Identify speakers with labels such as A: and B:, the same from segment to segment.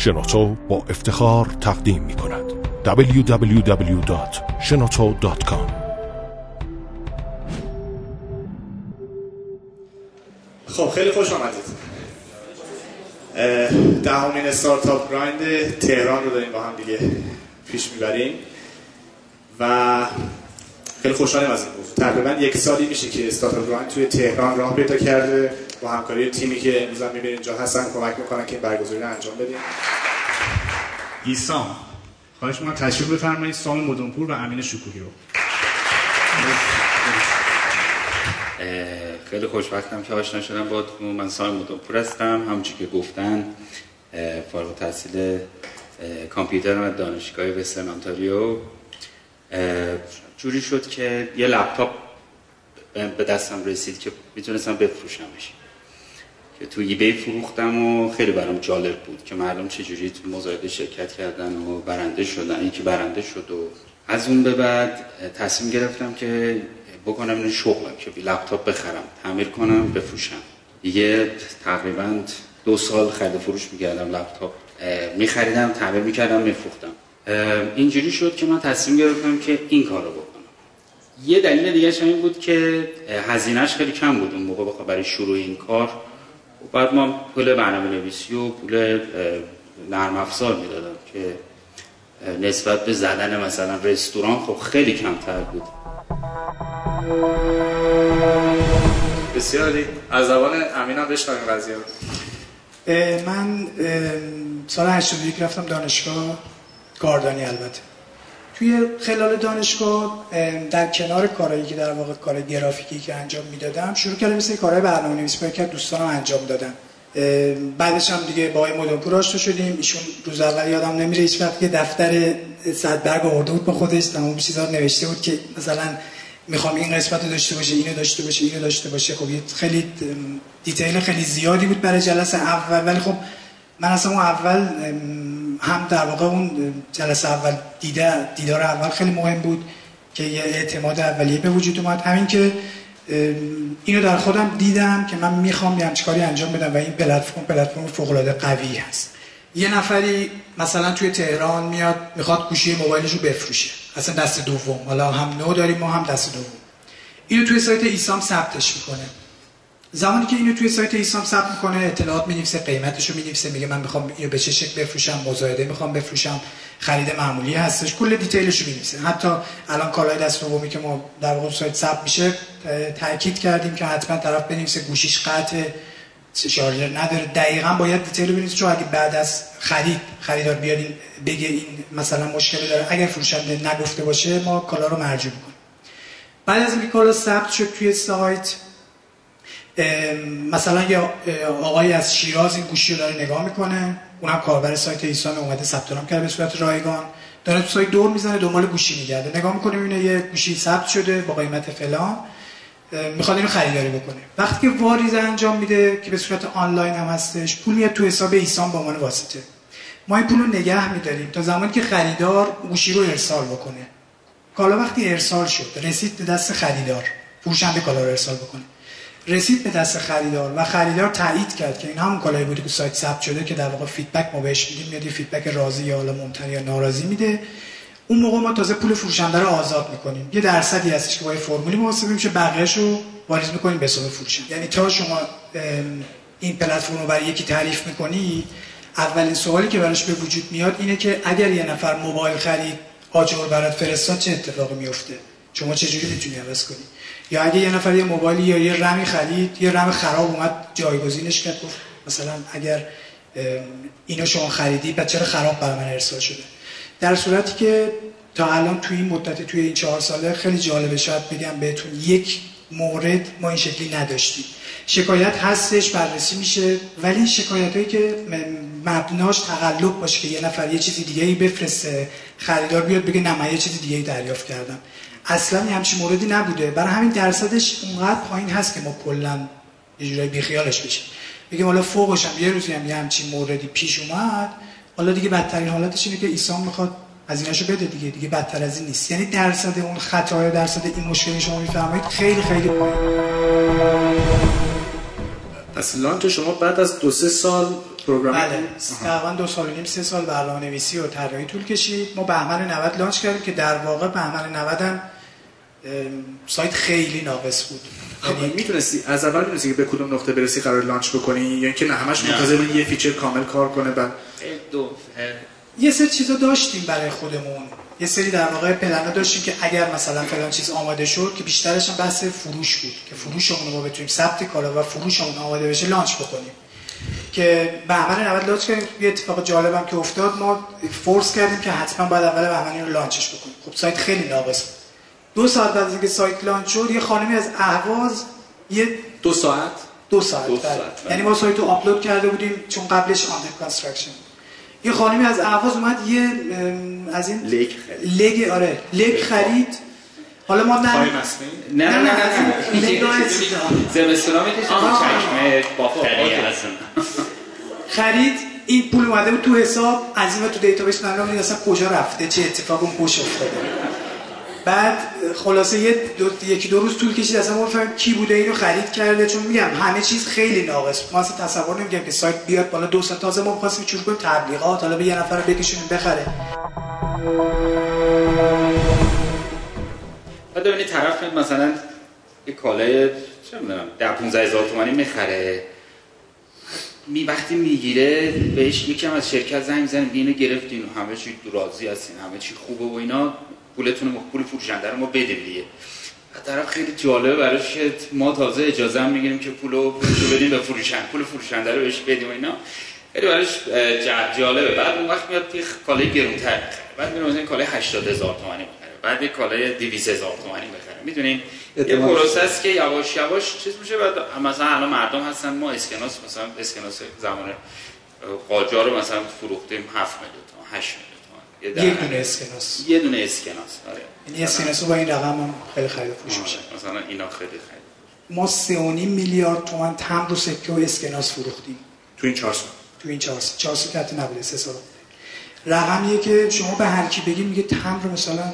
A: شنوتو با افتخار تقدیم می کند. www.shenoto.com
B: خب خیلی خوش آمدید. دهمین استارتاپ گرایند تهران رو داریم با هم دیگه پیش می‌بریم و خیلی خوشحالیم از این موضوع. تقریبا یک سالی میشه که استارتاپ گرایند توی تهران راه پیدا کرده. با همکاری تیمی که امروز هم می‌بینید اینجا هستن کمک می‌کنن که این برگزاری رو انجام بدیم. ایسام خواهش می‌کنم تشریف بفرمایید. سام مدنپور و امین شکوهی رو.
C: خیلی خوشبختم که آشنا شدم با من سام مدنپور هستم. همونجوری که گفتن فارغ تحصیل کامپیوتر و دانشگاه وسترن آنتاریو. جوری شد که یه لپتاپ به دستم رسید که می‌تونستم بفروشمش. که تو ایبی فروختم و خیلی برام جالب بود که مردم چجوری تو مزایده شرکت کردن و برنده شدن یکی برنده شد و از اون به بعد تصمیم گرفتم که بکنم این شغلم که لپتاپ بخرم تعمیر کنم بفروشم. دیگه تقریبا دو سال خرید فروش میگردم لپتاپ میخریدم تعمیر می‌کردم میفروختم. اینجوری شد که من تصمیم گرفتم که این کار رو بکنم. یه دلیل دیگه این بود که هزینهش خیلی کم بود اون موقع برای شروع این کار. و بعد ما پول برنامه نویسی و پول نرم افزار می‌دادم که نسبت به زدن مثلا رستوران خب خیلی کمتر بود.
B: بسیاری. از زبان امین هم بشنویم قضیه
D: من سال 81 رفتم دانشگاه گاردانی البته. توی خلال دانشگاه در کنار کارهایی که در واقع کار گرافیکی که انجام می‌دادم شروع کردم مثل کارهای برنامه نویسی که دوستانم انجام دادم بعدش هم دیگه با مدنپور آشنا شدیم. ایشون روز اول یادم نمیره هیچ وقت که دفتر صد برگ آورده بود با خودش تمام چیزا نوشته بود که مثلا می‌خوام این قسمت رو داشته باشه اینو داشته باشه اینو داشته باشه. خب خیلی دیتیل خیلی زیادی بود برای جلسه اول ولی خب من اصلا اول هم در واقع اون جلسه اول دیده دیدار اول خیلی مهم بود که یه اعتماد اولیه به وجود اومد. همین که اینو در خودم دیدم که من می‌خوام یه کاری انجام بدم و این پلتفرم پلتفرم فوق قوی هست. یه نفری مثلا توی تهران میاد می‌خواد گوشی موبایلش رو بفروشه. اصلا دست دوم. حالا هم نو داریم ما هم دست دوم. اینو توی سایت ایسام ثبتش می‌کنه. زمانی که اینو توی سایت ایسام ثبت می‌کنه اطلاعات می‌نویسه قیمتش رو می‌نویسه میگه من می‌خوام اینو به چه شکل بفروشم مزایده می‌خوام بفروشم خرید معمولی هستش کل detail ش رو می‌نویسه. حتی الان کالای دست دومی که ما در واقع سایت ثبت میشه تاکید کردیم که حتما طرف بنویسه گوشیش فقط شارژر نداره. دقیقا باید detail بنویسه چون اگه بعد از خرید خریدار بیاد بگه این مثلا مشکلی داره. اگر فروشنده نگفته باشه ما کالا رو مرجوع می‌کنیم. بعد از اینکه کالا ثبت شد توی سایت مثلا یه آقای از شیراز این گوشی رو داره نگاه می‌کنه اونم کاربر سایت ایسان اومده ثبت نام کرده به صورت رایگان. داره تو سایت دور می‌زنه دنبال گوشی میگرده. نگاه می‌کنه می‌بینه یه گوشی ثبت شده با قیمت فلان. می‌خواد اینو خریداری بکنه. وقتی که واریز انجام میده که به صورت آنلاین هم هستش پول میاد تو حساب ایسان به عنوان واسطه. ما این پول رو نگه میداریم تا زمانی که خریدار گوشی رو ارسال بکنه. کالا وقتی ارسال شد رسید به دست خریدار. فروشنده کالا رو ارسال بکنه. رسید به دست خریدار و خریدار تایید کرد که این همون کالایی بوده که سایت ثبت شده که در واقع feedback ما بهش میدیم. میاد feedback راضی یا حالا ممتنع یا ناراضی میده. اون موقع ما تازه پول فروشنده رو آزاد می‌کنیم. یه درصدی هستش که با یه فرمولی محاسبه میشه بقیه‌اش رو واریز می‌کنیم به حساب فروشنده. یعنی تا شما این پلتفرم رو برای یکی تعریف می‌کنی اولین سوالی که براش به وجود میاد اینه که اگر یه نفر موبایل خرید آجر برات فرستاد چه اتفاقی میفته شما چه جوری می‌تونی عوض کنی؟ یا اگه یه نفر یه موبایلی یا یه رمی خرید یه رم خراب اومد جایگزینش کرد گفت مثلا اگر اینو شما خریدی بعد چرا خراب برای من ارسال شده؟ در صورتی که تا الان توی این مدت توی این چهار ساله خیلی جالبه شاید بگم بهتون یک مورد ما این شکلی نداشتیم. شکایت هستش بررسی میشه ولی شکایت هایی که مبناش تقلب باشه که یه نفر یه چیزی دیگه ای بفرسته خریدار بیاد بگه نه من یه چیزی دیگه ای دریافت کردم. اصلا یه همچین موردی نبوده. برای همین درصدش اونقدر پایین هست که ما کلا یه جورایی بیخیالش بشیم. بگیم حالا فوقش هم یه روزی هم یه همچین موردی پیش اومد. حالا دیگه بدترین حالتش اینه که ایسان می‌خواد هزینهشو بده دیگه. دیگه بدتر از این نیست. یعنی درصد اون خطای درصد این مشکلی شما میفرمایید خیلی خیلی پایین.
B: پس launch شما بعد از دو سه سال program
D: بله. تقریبا دو سال و نیم سه سال برنامه نویسی و طراحی طول کشید. ما بهمن 90 launch کردیم که در واقع بهمن 90 هم سایت خیلی ناقص بود.
B: یعنی می‌تونستی از اول می‌دونستی که به کدوم نقطه برسی قرار launch بکنی یا اینکه نه همش منتظر بودی یه feature کامل کار کنه بعد
C: دو.
D: یه سری چیزا داشتیم برای خودمون. یه سری در واقع پلنا داشتیم که اگر مثلا فلان چیز آماده شد که بیشترش هم بحث فروش بود که فروشمون رو بتونیم ثبت کالا و فروشمون آماده بشه launch بکنیم. که بهمن 90 launch کردیم یه اتفاق جالبم که افتاد ما force کردیم که حتما باید اول بهمن رو launch ش بکنیم. خب سایت خیلی ناقص بود. دو ساعت بعد از اینکه سایت launch شد یه خانمی از اهواز یه
B: دو ساعت؟
D: دو ساعت,
C: دو
D: بله.
C: ساعت، بله.
D: یعنی ما سایت رو آپلود کرده بودیم چون قبلش under construction یه خانمی از اهواز اومد یه از این
C: لیک خرید.
D: لگ آره لگ خرید. حالا ما نه
C: نه نه نه
D: نه،
C: نه
D: نه،.
C: زمستونا
D: آها.
C: چشمه بافتری. هستن
D: خرید. این پول اومده بود تو حساب. از این تو database معلوم نیست اصلا کجا رفته؟ چه اتفاقی اون پشت افتاده بعد خلاصه یه دو، یکی دو روز طول کشید اصلا ما بفهمیم کی بوده اینو خرید کرده چون میگم همه چیز خیلی ناقص. ما اصلا تصور نمی‌کردیم که سایت بیاد بالا دو ساعت. تازه ما می‌خواستیم شروع کنیم تبلیغات حالا به یه نفر بکشونیم بخره.
C: بعد ببینید طرف مثلا یه کالای چه می‌دونم 10 15 هزار تومانی می‌خره. می وقتی می‌گیره بهش یکم از شرکت زنگ می‌زنه اینو گرفتین همه چی راضی هستین همه چی خوبه و اینا. پولتون رو پول فروشنده رو ما بدیم دیگه. طرف خیلی جالبه براش که ما تازه اجازه هم می‌گیریم که پولو پولشو بدیم به فروشنده پول فروشنده رو بهش بدیم و اینا. خیلی براش جالبه. بعد اون وقت میاد یه کالای گرونتر می‌خره. بعد میره مثلا کالای 80 هزار تومانی می‌خره. بعد یه کالای 200 هزار تومانی می‌خره. می‌دونین؟ یه است که یواش یواش چیز میشه. بعد مثلا الان مردم هستن. ما اسکناس مثلا اسکناس زمان قاجار رو مثلا فروختیم 7 میلیون تومان 8 میلیون. تومان
D: یک دونه اسکناس.
C: یه دونه اسکناس آره.
D: یعنی اسکناس با این رقم هم خیلی خرید فروش میشه.
C: آره، مثلا اینا خیلی خیلی
D: ما 3.5 میلیارد تومان تمبر و سکه و اسکناس فروختیم.
B: تو این چهار سال.
D: تو این چهار سال. چهار سال که حتی نبوده سه سال. رقمیه که شما به هر کی بگی میگه تمر مثلا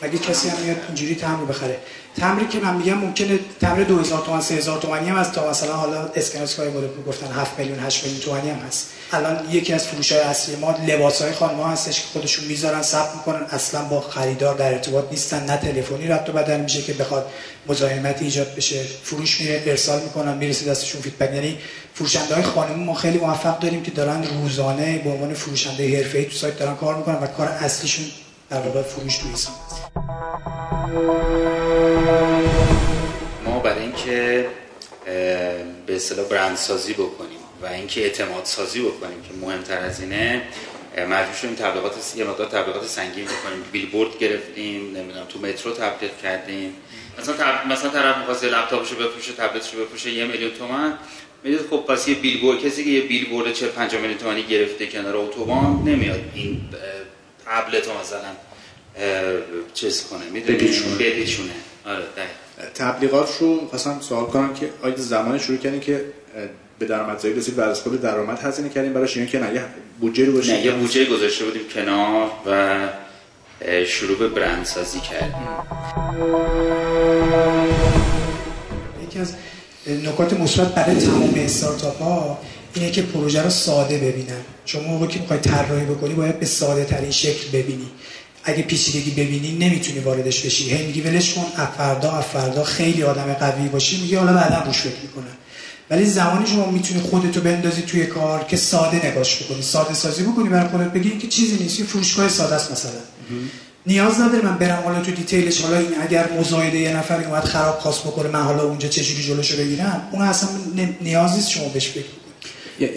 D: اگه کسی هم میاد اینجوری تمر بخره. تمری که من میگم ممکنه تمر 2000 تومان 3000 تومانی هم از تا مثلا حالا اسکناس کاری مورد می‌گفتن 7 میلیون 8 میلیون تومانی هم هست. الان یکی از فروشای اصلی ما لباس های خانم هستش که خودشون می‌ذارن ثبت می‌کنن. اصلا با خریدار در ارتباط نیستن نه تلفنی رد و بدل میشه که بخواد مزاحمتی ایجاد بشه. فروش میره ارسال می‌کنن می‌رسه دستشون فیدبک یعنی فروشنده های خانمی ما خیلی موفق داریم که دارن روزانه به عنوان فروشنده حرفه‌ای تو سایت دارن کار می‌کنن و کار اصلیشون در واقع فروش تو ایسان
C: ما برای اینکه به اصطلاح برند سازی بکنیم و اینکه اعتماد سازی بکنیم که مهمتر از اینه مجبور شدیم تبلیغات یه مقدار تبلیغات سنگین بکنیم. بیلبورد گرفتیم نمی‌دونم تو مترو تبلیغ کردیم. مثلا تب... مثلا طرف می‌خواد لپتاپشو بفروشه تبلتشو بفروشه یه میلیون تومن می‌دید خب پس یه بیلبورد کسی که یه بیلبورد 40 50 میلیون تومانی گرفته کنار اتوبان نمیاد. این تبلت رو مثلا. چیز کنه می‌دونی؟
B: بپیچونه.
C: بپیچونه. آره دقیقاً.
B: تبلیغات رو خواستم سوال کنم که آیا زمان شروع کردین که به درآمدزایی رسید و از خود درآمد هزینه کردین براش یا که نه یه بودجه رو باشه
C: نه یه بودجه گذاشته بودیم کنار و شروع به برند سازی کردیم.
D: یکی از نکات مثبت برای تمام استارتاپ ها اینه که پروژه رو ساده ببینن. شما موقعی که می‌خوای طراحی بکنی باید به ساده ترین شکل ببینی. اگه پیچیدگی ببینی نمی‌تونی واردش بشی. هی میگی ولش کن. از فردا از فردا خیلی آدم قوی باشی. میگه حالا بعدا روش فکر می‌کنه ولی زمانی شما می‌تونی خودتو بندازی توی کار که ساده نگاش بکنی. ساده سازی بکنی برای خودت. بگی که چیزی نیست. یه فروشگاه ساده است مثلا. نیاز نداره من برم حالا تو دیتیلش. حالا این اگر مزایده یه نفر اومد خراب خواست بکنه من حالا اونجا چجوری جلوشو بگیرم؟ اون اصلا نیاز نیست شما بهش
B: یه-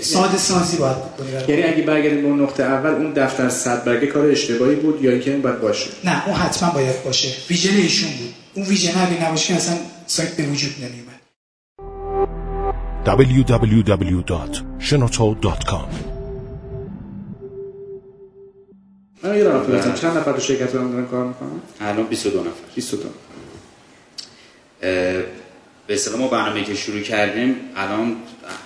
D: ساده سازی باید بکنی
B: یعنی اگه برگردیم به اون نقطه اول اون دفتر صد برگه کار اشتباهی بود یا اینکه این باید باشه؟
D: نه اون حتما باید باشه. ویژن ایشون بود. اون ویژن اگه نباشه که اصلا سایت به وجود نمیومد
A: www.shenoto.com
B: من یه راه بپرسم چند نفر تو شرکت دارن دارن کار می‌کنن؟
C: الان 22 نفر.
B: 20 تا
C: اه، به اصطلاح ما برنامه که شروع کردیم الان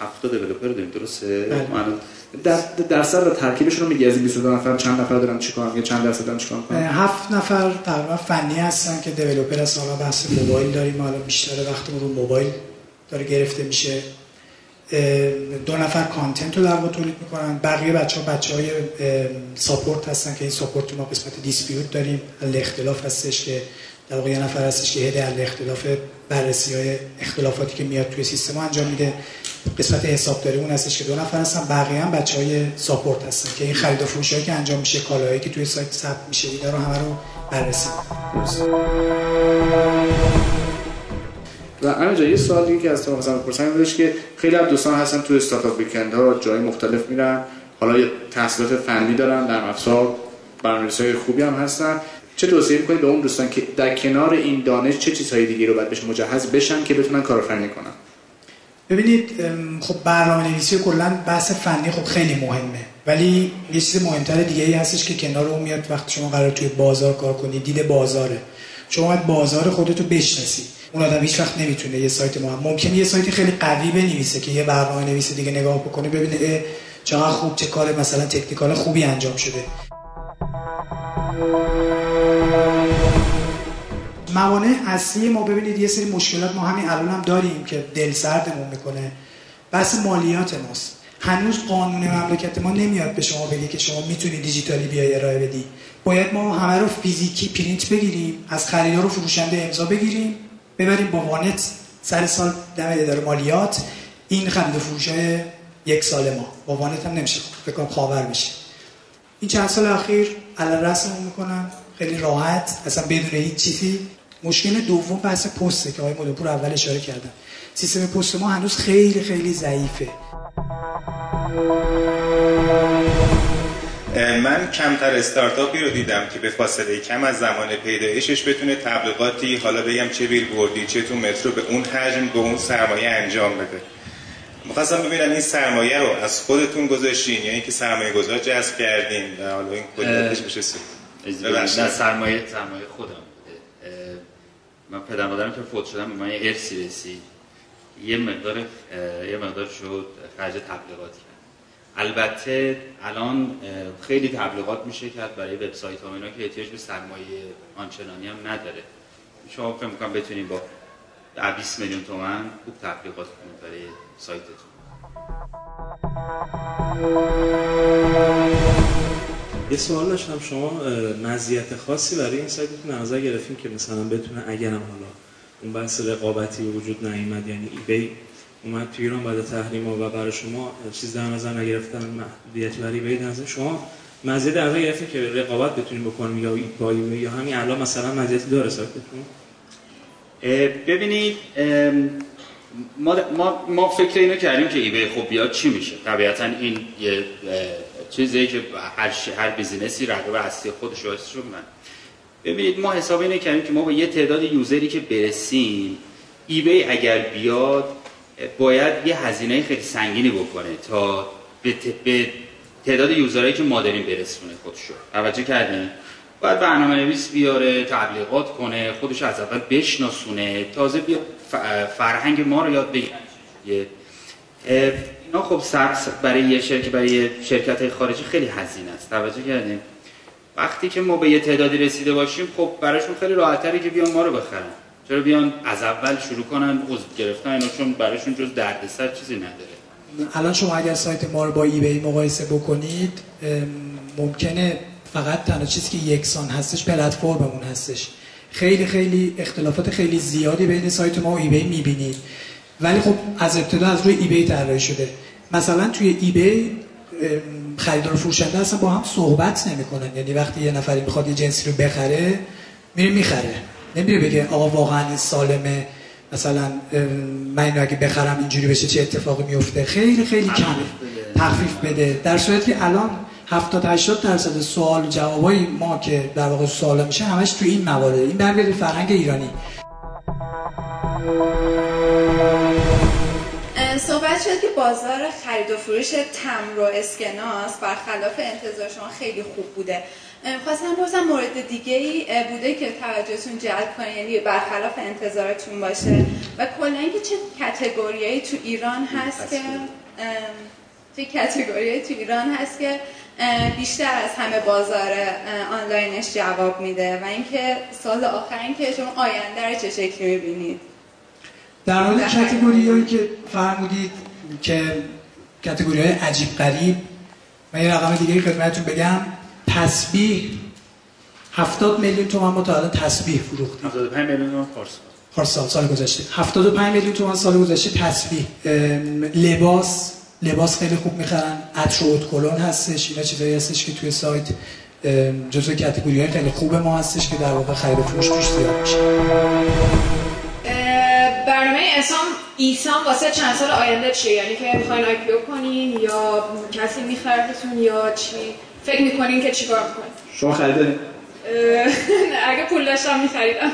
C: 70 دیولپر داریم درسته؟
D: بله.
C: الان
B: در درصد و ترکیبشون رو میگی از این 22 نفر چند نفر دارن چیکار می‌کنن؟ چند درصد دارن چیکار می‌کنن؟
D: هفت نفر تقریبا فنی هستن که دیولپر هستن. حالا بحث موبایل داریم. حالا بیشتر وقتمون رو موبایل داره گرفته میشه. دو نفر کانتنت رو در واقع تولید می‌کنن. بقیه بچه ها بچه های ساپورت هستن که این ساپورت ما قسمت دیسپیوت داریم. اختلاف هستش که در واقع یه نفر هستش که هده اختلاف بررسی های اختلافاتی که میاد توی سیستم انجام میده قسمت حسابداری اون هستش که دو نفر هستن بقیه هم بچه های ساپورت هستن که این خرید و فروش که انجام میشه کالاهایی که توی سایت ثبت میشه اینا رو همه رو بررسی
B: و همینجا یه سوالی که از تو مثلا بپرسم بودش که خیلی از دوستان هستن تو استارتاپ ویکند ها جای مختلف میرن حالا یه تحصیلات فنی دارن در افزار برنامه‌نویسای خوبی هم هستن. چه توصیه می‌کنید به اون دوستان که در کنار این دانش چه چیزهای دیگه رو باید بهش مجهز بشن که بتونن کارآفرینی کنن؟
D: ببینید خب برنامه نویسی کلا بحث فنی خب خیلی مهمه. ولی یه چیز مهمتر دیگه ای هستش که کنار اون میاد وقتی شما قرار توی بازار کار کنید دید بازاره. شما باید بازار خودتو بشناسی. اون آدم هیچ وقت نمی‌تونه یه سایت ما ممکنه یه سایت خیلی قوی بنویسه که یه برنامه نویسی دیگه نگاه بکنه ببینه چقدر خوب چه کار مثلا تکنیکال خوبی انجام شده. موانع اصلی ما ببینید یه سری مشکلات ما همین الان هم داریم که دل سردمون می‌کنه. بس مالیات ماست. هنوز قانون مملکت ما نمیاد به شما بگه که شما می‌تونی دیجیتالی بیای ارائه بدی. باید ما همه رو فیزیکی پرینت بگیریم از خریدار و فروشنده امضا بگیریم ببریم با وانت سر سال دم اداره مالیات. این خرید و فروش یک سال ما. با وانت هم نمیشه. فکر کنم خاور میشه این چند سال اخیر علل رسممون می‌کنن. خیلی راحت. اصلا بدون هیچ چیزی. مشکل دوم بحث پسته که آقای مدنپور اول اشاره کردن. سیستم پست ما هنوز خیلی خیلی ضعیفه.
E: من کمتر استارتاپی رو دیدم که به فاصله کم از زمان پیدایشش بتونه تبلیغاتی حالا بگم چه بیل بردی چه تو مترو به اون حجم به اون سرمایه انجام بده. می‌خواستم ببینم این سرمایه رو از خودتون گذاشتین یا اینکه سرمایه گذار جذب کردین؟ و حالا این کلیتش بشه
C: نه سرمایه سرمایه خودم. من پدر مادرم که فوت شدم من یه ارسی رسید. یه مقدار یه مقدار شد خرج تبلیغات کرد. البته الان خیلی تبلیغات میشه کرد برای وبسایت ها اینا که احتیاج به سرمایه آنچنانی هم نداره. شما فکر می‌کنم بتونید با 20 میلیون تومن خوب تبلیغات کنید برای سایتتون.
F: یه سوال داشتم. شما مزیت خاصی برای این سایتتون نظر گرفتیم که مثلا بتونه اگرم حالا اون بحث رقابتی وجود نیامد یعنی ای اومد تو ایران بعد تحریم و برای شما چیز در نظر نگرفتن محدودیت برای بی نظر شما مزیت در گرفتیم که رقابت بتونیم بکنیم یا با یا همین الان مثلا مزیتی داره سایتتون
C: ببینید ما, ما, ما فکر اینو کردیم که ایبی خوب بیاد چی میشه؟ طبیعتا این یه چیزی که هر, هر بیزینسی رقیب اصلی خودش رو من ببینید ما حساب اینه کردیم که ما با یه تعداد یوزری که برسیم ایبی اگر بیاد باید یه هزینه خیلی سنگینی بکنه تا به تعداد یوزرهایی که ما داریم برسونه خودشو. توجه کردیم باید برنامه نویس بیاره تبلیغات کنه خودش از اول بشناسونه تازه بیا فرهنگ ما رو یاد بگیره. خب سبس برای یه شرکت برای شرکت خارجی خیلی هزینه است. توجه کردیم وقتی که ما به یه تعدادی رسیده باشیم خب براشون خیلی راحتره که بیان ما رو بخرن. چرا بیان از اول شروع کنن عضو گرفتن اینا چون براشون جز دردسر چیزی نداره.
D: الان شما اگر سایت ما رو با ای بی مقایسه بکنید ممکنه فقط تنها چیزی که یکسان هستش پلتفرممون هستش. خیلی خیلی اختلافات خیلی زیادی بین سایت ما و ای بی می‌بینید. ولی خب از ابتدا از روی ای بی طراحی شده. مثلا توی ای بی خریدار و فروشنده اصلا با هم صحبت نمی‌کنن. یعنی وقتی یه نفری می‌خواد یه جنسی رو بخره میره می‌خره. نمیره بگه آقا واقعا این سالمه. مثلا من اینو اگه بخرم اینجوری بشه چه اتفاقی میفته خیلی خیلی کمه. تخفیف بده. در صورتی که الان 70 80 درصد سوال و جوابای ما که در واقع سوال میشه همش تو این موارد این برمیاد فرهنگ ایرانی.
G: صحبت شد که بازار خرید و فروش تمر و اسکناس برخلاف انتظار شما خیلی خوب بوده. خواستم بپرسم مورد دیگه ای بوده که توجهتون جلب کنه یعنی برخلاف انتظارتون باشه. و کلا اینکه چه کتگوریایی تو ایران هست که چه کتگوریایی تو ایران هست که بیشتر از همه بازار آنلاینش جواب میده. و اینکه سال آخر اینکه شما آینده رو چه شکلی می‌بینید؟
D: در مورد کتگوری هایی که فرمودید که کتگوری های عجیب قریب من یه رقم دیگه خدمتتون بگم تسبیح 70 میلیون تومان ما تا حالا تسبیح فروختیم.
C: 75 میلیون تومان پارسال
D: پارسال سال گذشته. 75 میلیون تومان سال گذشته تسبیح. لباس لباس خیلی خوب می‌خرن. عطر و ادکلون هستش اینا چیزایی هستش که توی سایت جزو کتگوری های خیلی خوب ما هستش که در واقع خرید فروش توش زیاد میشه.
H: برنامه اسام ایسام واسه چند سال آینده چیه؟ یعنی که می‌خواین آی کنین یا کسی میخردتون یا چی؟ فکر می‌کنین که چیکار می‌کنین؟
B: شما خریدین؟
H: اگه پول داشتم میخریدم.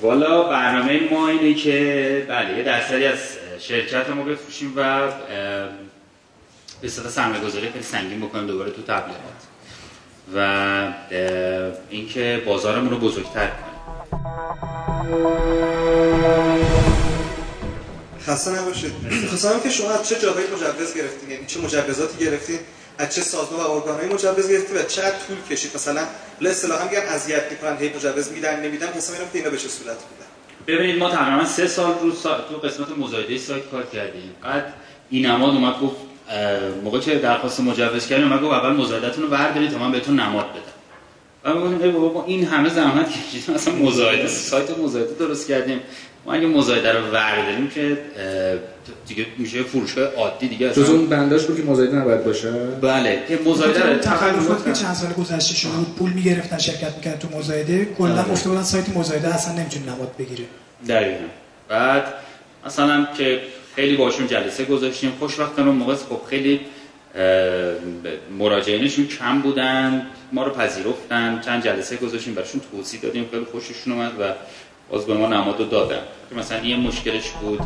C: والا برنامه ما اینه که بله یه درصدی از شرکت ما بفروشیم و به صورت سرمایه گذاری خیلی سنگین بکنیم دوباره تو تبلیغات. و اینکه بازارمون رو بزرگتر کنیم.
I: خسته نباشید. خواستم که شما از چه جاهایی مجوز گرفتین؟ یعنی چه مجوزاتی گرفتین؟ از چه سازمان و ارگانهایی مجوز گرفتین و چقدر طول کشید؟ مثلا لا اصطلاحا میگن اذیت می‌کنن هی مجوز میدن نمیدن می‌کنم که اینا به چه صورت بودن
C: ببینید ما تقریبا سه سال رو سا... تو قسمت مزایده سایت کار کردیم. بعد این نماد اومد گفت موقع که درخواست مجوز کردیم اومد گفت اول مزایدتون رو بردارید تا من بهتون نماد بدم. و ما بابا این همه زحمت کشیدیم. اصلا مزایده سایت مزایده درست کردیم. ما اگه مزایده رو برداریم که دیگه میشه فروشگاه عادی دیگه اصلا
J: اون بنداش بود که مزایده نباید باشه؟
C: بله که مزایده رو
D: تخلفات که چند سال گذشته شده پول می‌گرفتن شرکت می‌کردن تو مزایده کلا
C: آره.
D: گفته بودن سایت مزایده اصلا نمی‌تونه نماد بگیره
C: دقیقا. بعد مثلا که خیلی باشون جلسه گذاشتیم خوشبختانه اون موقع خب خیلی مراجعینشون کم بودن ما رو پذیرفتن چند جلسه گذاشتیم براشون توضیح دادیم خیلی خوششون اومد و باز به ما نماد رو دادن. که مثلا یه مشکلش بود.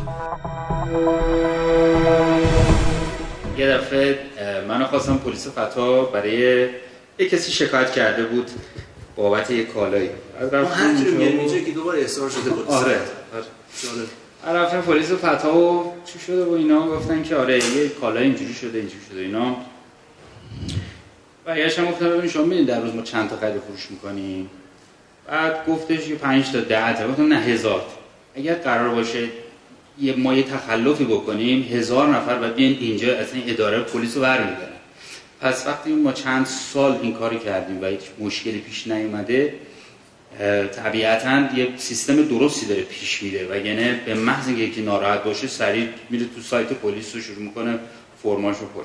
C: یه دفعه منو خواستم پلیس فتا برای یه کسی شکایت کرده بود بابت یه کالایی. رفتیم
I: هر جوری که دوباره احضار شده بود.
C: آره آره. رفتن پلیس فتا و چی شده و اینا. گفتن که آره یه کالا اینجوری شده اینجوری شده اینا. و هم گفتن ببین شما میدین در روز ما چند تا خرید فروش می‌کنیم؟ بعد گفتش یه 5 تا 10 تا گفتم نه هزار. اگر قرار باشه یه ما یه تخلفی بکنیم هزار نفر باید بیان اینجا اصلا اداره پلیس رو برمیدارن. پس وقتی ما چند سال این کاری کردیم و هیچ مشکلی پیش نیومده طبیعتا یه سیستم درستی داره پیش میره و یعنی به محض اینکه یکی ناراحت باشه سریع میره تو سایت پلیس رو شروع می‌کنه فرماش رو پر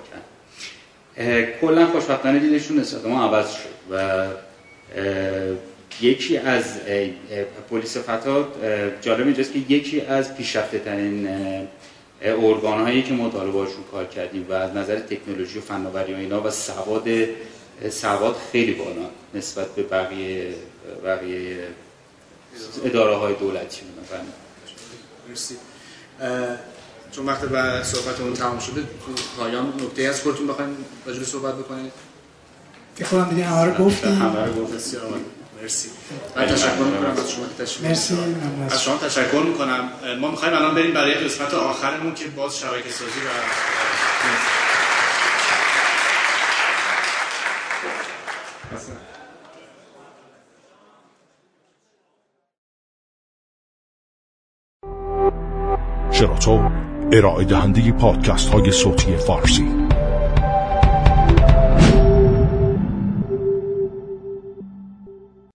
C: کلا خوشبختانه دیدشون نسبت ما عوض شد و یکی از پلیس فتا جالب اینجاست که یکی از پیشرفته ترین ارگان هایی که ما باشون کار کردیم و از نظر تکنولوژی و فناوری و اینا و سواد سواد خیلی بالا نسبت به بقیه بقیه اداره های دولتی. مثلا
B: مرسی. چون وقت و صحبتمون تمام شده تو پایان نکته از خودتون بخواید راجع به صحبت بکنید.
D: فکر کنم دیگه همه رو گفتیم.
C: همه رو.
B: مرسی. من تشکر می‌کنم از شما که تشریف
D: مرسی. ممنون
B: از شما تشکر می‌کنم. ما می‌خوایم الان بریم برای قسمت آخرمون که باز شبکه سازی و
A: شراطو ارائه دهنده پادکست های صوتی فارسی.